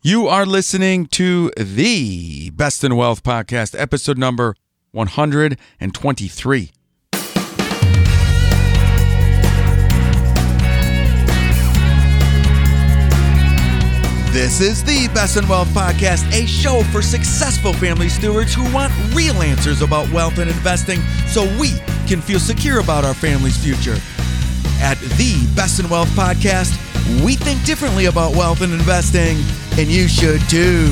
You are listening to the Best in Wealth podcast, episode number 123. This is the Best in Wealth podcast, a show for successful family stewards who want real answers about wealth and investing so we can feel secure about our family's future. At the Best in Wealth podcast, we think differently about wealth and investing, and you should too.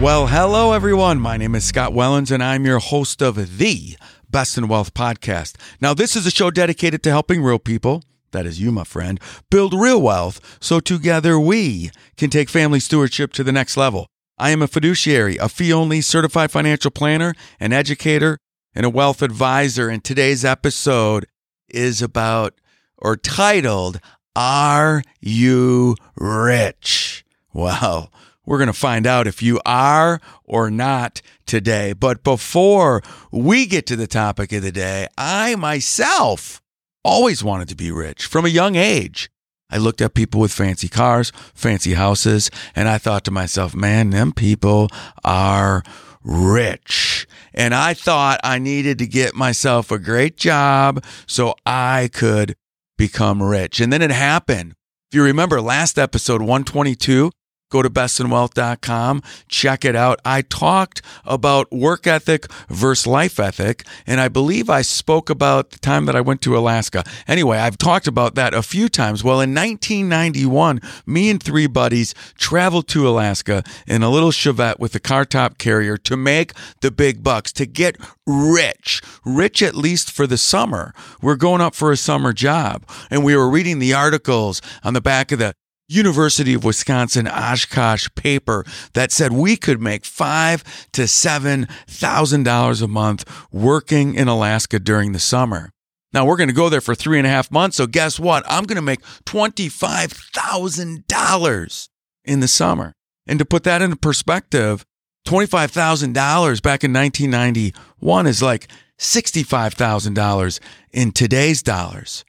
Well, hello everyone. My name is Scott Wellens, and I'm your host of the Best in Wealth podcast. Now, this is a show dedicated to helping real people that is you, my friend, build real wealth so together we can take family stewardship to the next level. I am a fiduciary, a fee only certified financial planner, an educator, and a wealth advisor. And today's episode is about or titled, Are You Rich? Well, we're going to find out if you are or not today. But before we get to the topic of the day, I myself always wanted to be rich from a young age. I looked at people with fancy cars, fancy houses, and I thought to myself, man, them people are rich. And I thought I needed to get myself a great job so I could become rich. And then it happened. If you remember last episode 122, Go to bestinwealth.com, check it out. I talked about work ethic versus life ethic, and I believe I spoke about the time that I went to Alaska. Anyway, I've talked about that a few times. Well, in 1991, me and three buddies traveled to Alaska in a little Chevette with a car top carrier to make the big bucks, to get rich, rich at least for the summer. We're going up for a summer job, and we were reading the articles on the back of the University of Wisconsin Oshkosh paper that said we could make five to seven thousand dollars a month working in Alaska during the summer. Now we're going to go there for three and a half months. So guess what? I'm going to make twenty-five thousand dollars in the summer. And to put that into perspective, twenty-five thousand dollars back in 1991 is like sixty-five thousand dollars in today's dollars.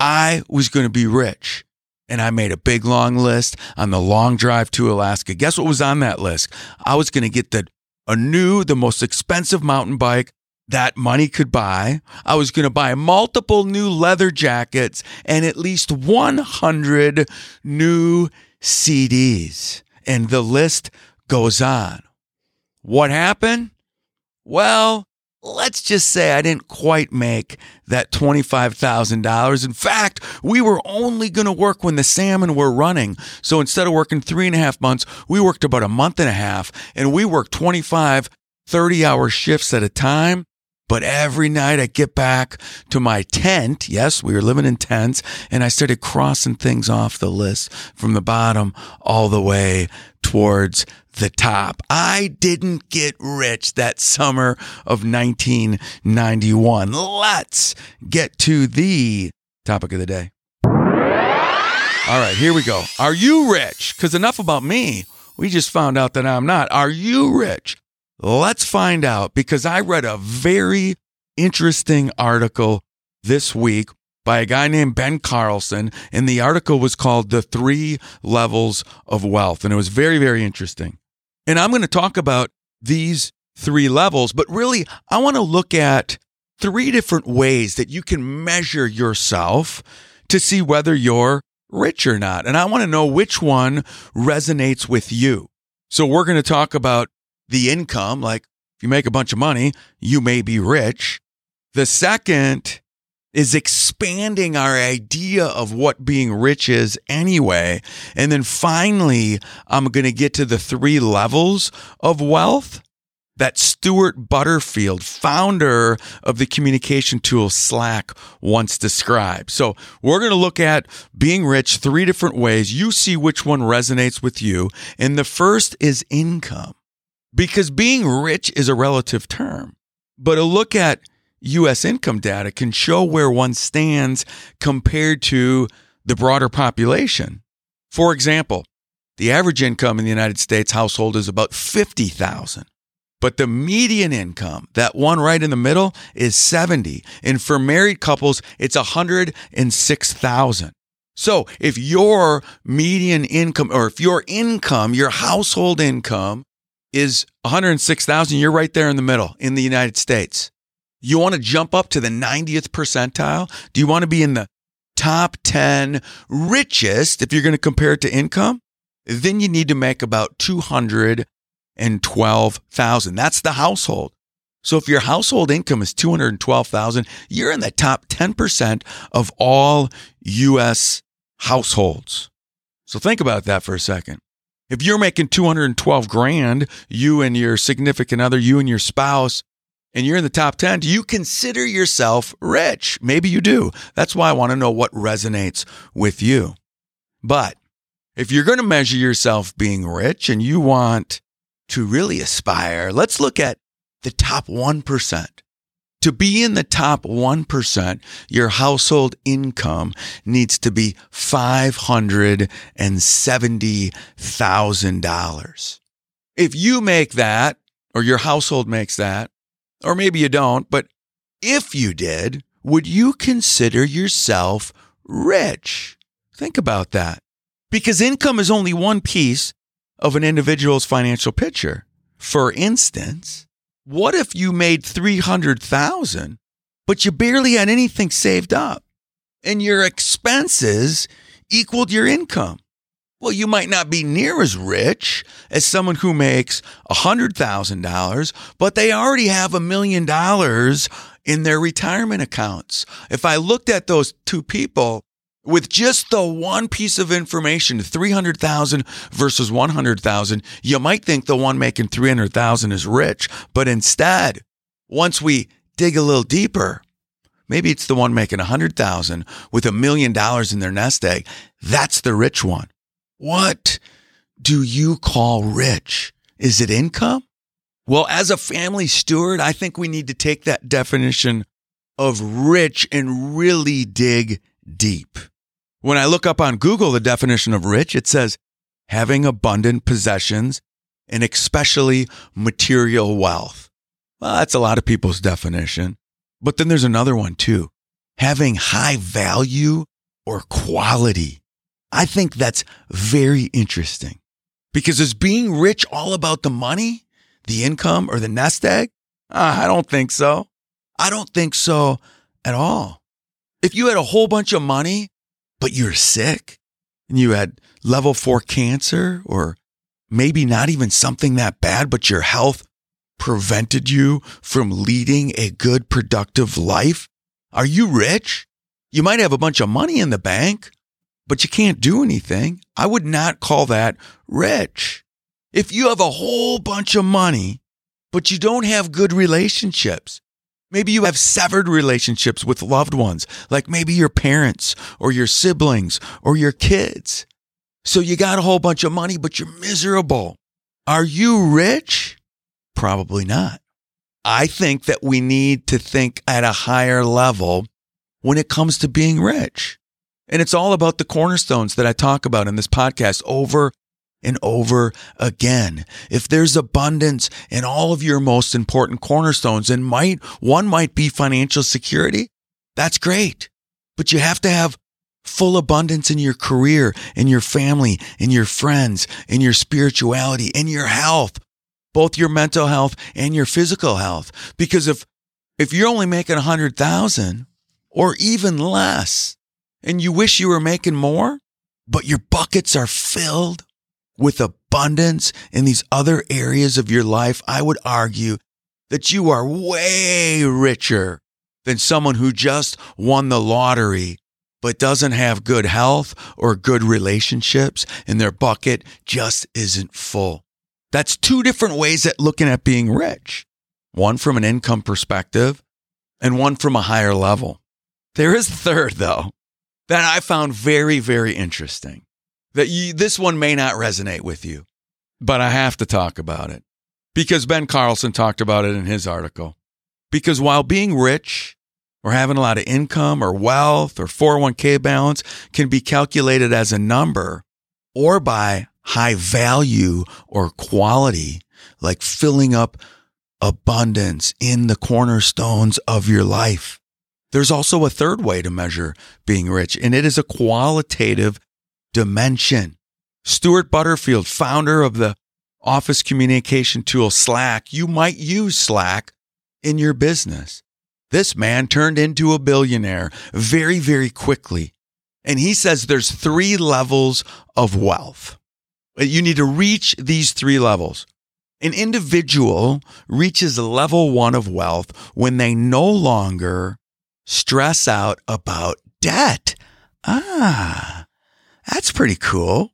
I was going to be rich and I made a big long list on the long drive to Alaska. Guess what was on that list? I was going to get the a new, the most expensive mountain bike that money could buy. I was going to buy multiple new leather jackets and at least 100 new CDs. And the list goes on. What happened? Well, let's just say I didn't quite make that $25,000. In fact, we were only going to work when the salmon were running. So instead of working three and a half months, we worked about a month and a half and we worked 25, 30 hour shifts at a time. But every night I get back to my tent. Yes, we were living in tents and I started crossing things off the list from the bottom all the way towards the top. I didn't get rich that summer of 1991. Let's get to the topic of the day. All right, here we go. Are you rich? Because enough about me. We just found out that I'm not. Are you rich? Let's find out because I read a very interesting article this week by a guy named Ben Carlson, and the article was called The Three Levels of Wealth. And it was very, very interesting. And I'm going to talk about these three levels, but really, I want to look at three different ways that you can measure yourself to see whether you're rich or not. And I want to know which one resonates with you. So we're going to talk about the income, like if you make a bunch of money, you may be rich. The second is expanding our idea of what being rich is anyway. And then finally, I'm going to get to the three levels of wealth that Stewart Butterfield, founder of the communication tool Slack, once described. So we're going to look at being rich three different ways. You see which one resonates with you. And the first is income because being rich is a relative term. But a look at US income data can show where one stands compared to the broader population. For example, the average income in the United States household is about 50,000. But the median income, that one right in the middle, is 70. And for married couples, it's 106,000. So if your median income or if your income, your household income is 106,000, you're right there in the middle in the United States. You want to jump up to the 90th percentile? Do you want to be in the top 10 richest if you're going to compare it to income? Then you need to make about 212,000. That's the household. So if your household income is 212,000, you're in the top 10% of all US households. So think about that for a second. If you're making 212 grand, you and your significant other, you and your spouse, and you're in the top 10, do you consider yourself rich? Maybe you do. That's why I want to know what resonates with you. But if you're going to measure yourself being rich and you want to really aspire, let's look at the top 1%. To be in the top 1%, your household income needs to be $570,000. If you make that, or your household makes that, or maybe you don't, but if you did, would you consider yourself rich? Think about that. Because income is only one piece of an individual's financial picture. For instance, what if you made 300,000 but you barely had anything saved up and your expenses equaled your income? Well, you might not be near as rich as someone who makes $100,000, but they already have a million dollars in their retirement accounts. If I looked at those two people with just the one piece of information, 300,000 versus 100,000, you might think the one making 300,000 is rich, but instead, once we dig a little deeper, maybe it's the one making 100,000 with a million dollars in their nest egg. That's the rich one. What do you call rich? Is it income? Well, as a family steward, I think we need to take that definition of rich and really dig deep. When I look up on Google the definition of rich, it says having abundant possessions and especially material wealth. Well, that's a lot of people's definition. But then there's another one too having high value or quality. I think that's very interesting because is being rich all about the money, the income, or the nest egg? Uh, I don't think so. I don't think so at all. If you had a whole bunch of money, but you're sick and you had level four cancer, or maybe not even something that bad, but your health prevented you from leading a good, productive life, are you rich? You might have a bunch of money in the bank, but you can't do anything. I would not call that rich. If you have a whole bunch of money, but you don't have good relationships, maybe you have severed relationships with loved ones, like maybe your parents or your siblings or your kids. So you got a whole bunch of money, but you're miserable. Are you rich? Probably not. I think that we need to think at a higher level when it comes to being rich. And it's all about the cornerstones that I talk about in this podcast over and over again. If there's abundance in all of your most important cornerstones and might, one might be financial security, that's great. But you have to have full abundance in your career, in your family, in your friends, in your spirituality, in your health, both your mental health and your physical health. Because if, if you're only making a hundred thousand or even less, and you wish you were making more, but your buckets are filled with abundance in these other areas of your life, I would argue that you are way richer than someone who just won the lottery but doesn't have good health or good relationships and their bucket just isn't full. That's two different ways at looking at being rich. One from an income perspective and one from a higher level. There is a third though that I found very, very interesting. That you, this one may not resonate with you, but I have to talk about it because Ben Carlson talked about it in his article. Because while being rich or having a lot of income or wealth or 401k balance can be calculated as a number or by high value or quality, like filling up abundance in the cornerstones of your life. There's also a third way to measure being rich, and it is a qualitative dimension. Stewart Butterfield, founder of the office communication tool Slack, you might use Slack in your business. This man turned into a billionaire very, very quickly. And he says there's three levels of wealth. You need to reach these three levels. An individual reaches level one of wealth when they no longer stress out about debt. Ah, pretty cool.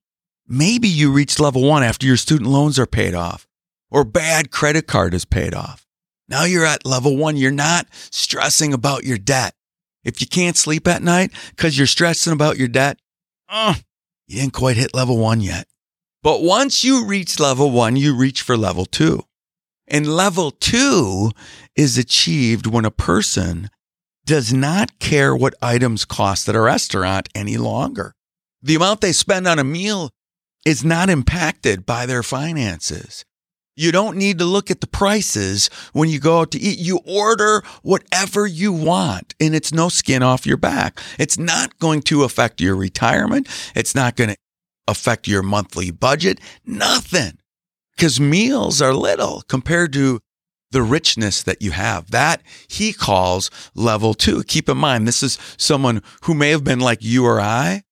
Maybe you reach level one after your student loans are paid off or bad credit card is paid off. Now you're at level one. You're not stressing about your debt. If you can't sleep at night because you're stressing about your debt, oh, you didn't quite hit level one yet. But once you reach level one, you reach for level two. And level two is achieved when a person does not care what items cost at a restaurant any longer. The amount they spend on a meal is not impacted by their finances. You don't need to look at the prices when you go out to eat. You order whatever you want and it's no skin off your back. It's not going to affect your retirement. It's not going to affect your monthly budget. Nothing. Because meals are little compared to the richness that you have. That he calls level two. Keep in mind, this is someone who may have been like you or I,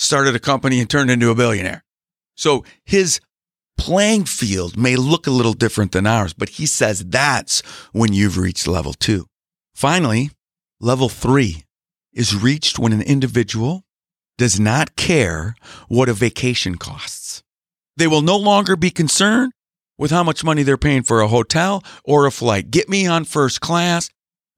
started a company and turned into a billionaire. So his playing field may look a little different than ours, but he says that's when you've reached level two. Finally, level three is reached when an individual does not care what a vacation costs. They will no longer be concerned with how much money they're paying for a hotel or a flight. Get me on first class.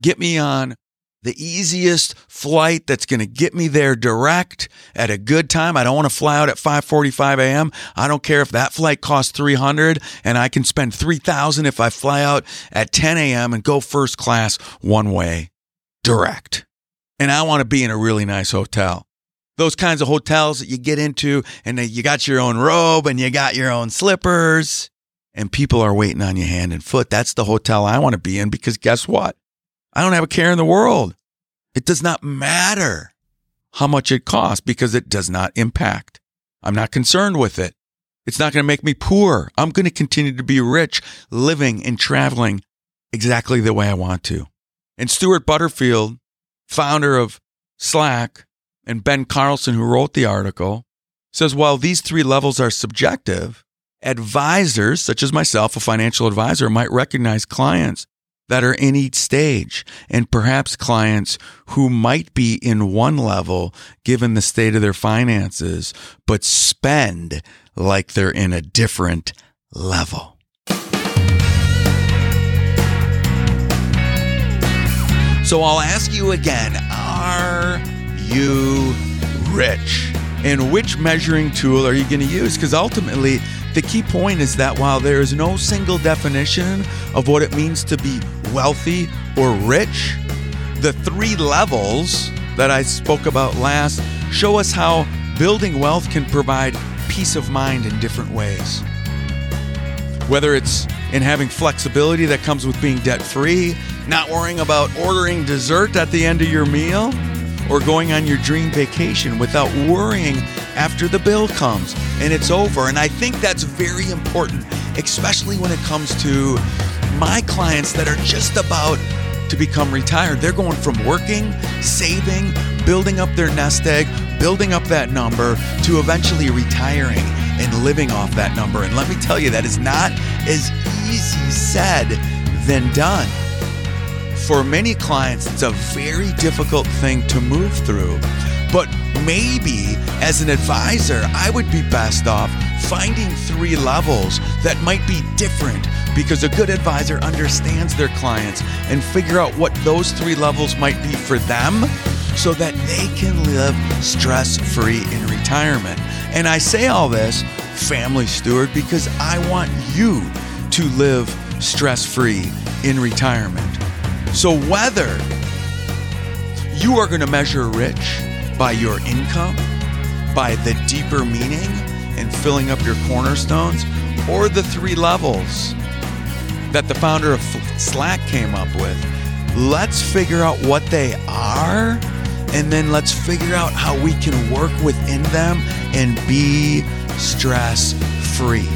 Get me on the easiest flight that's going to get me there direct at a good time. I don't want to fly out at 5:45 a.m. I don't care if that flight costs 300 and I can spend 3000 if I fly out at 10 a.m. and go first class one way direct. And I want to be in a really nice hotel. Those kinds of hotels that you get into and you got your own robe and you got your own slippers and people are waiting on you hand and foot. That's the hotel I want to be in because guess what? I don't have a care in the world. It does not matter how much it costs because it does not impact. I'm not concerned with it. It's not going to make me poor. I'm going to continue to be rich, living and traveling exactly the way I want to. And Stewart Butterfield, founder of Slack, and Ben Carlson, who wrote the article, says while these three levels are subjective, Advisors, such as myself, a financial advisor, might recognize clients that are in each stage and perhaps clients who might be in one level given the state of their finances, but spend like they're in a different level. So I'll ask you again are you rich? And which measuring tool are you going to use? Because ultimately, the key point is that while there is no single definition of what it means to be wealthy or rich, the three levels that I spoke about last show us how building wealth can provide peace of mind in different ways. Whether it's in having flexibility that comes with being debt free, not worrying about ordering dessert at the end of your meal, or going on your dream vacation without worrying after the bill comes and it's over. And I think that's very important, especially when it comes to my clients that are just about to become retired. They're going from working, saving, building up their nest egg, building up that number to eventually retiring and living off that number. And let me tell you, that is not as easy said than done for many clients, it's a very difficult thing to move through. But maybe as an advisor, I would be best off finding three levels that might be different because a good advisor understands their clients and figure out what those three levels might be for them so that they can live stress free in retirement. And I say all this, family steward, because I want you to live stress free in retirement. So, whether you are going to measure rich by your income, by the deeper meaning and filling up your cornerstones, or the three levels that the founder of Slack came up with, let's figure out what they are and then let's figure out how we can work within them and be stress free.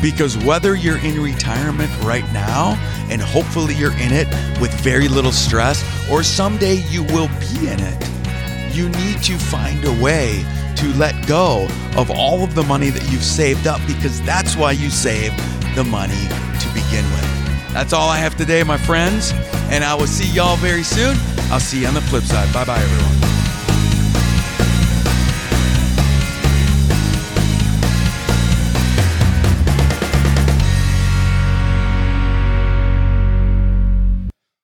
Because whether you're in retirement right now and hopefully you're in it with very little stress, or someday you will be in it, you need to find a way to let go of all of the money that you've saved up because that's why you save the money to begin with. That's all I have today, my friends, and I will see y'all very soon. I'll see you on the flip side. Bye bye, everyone.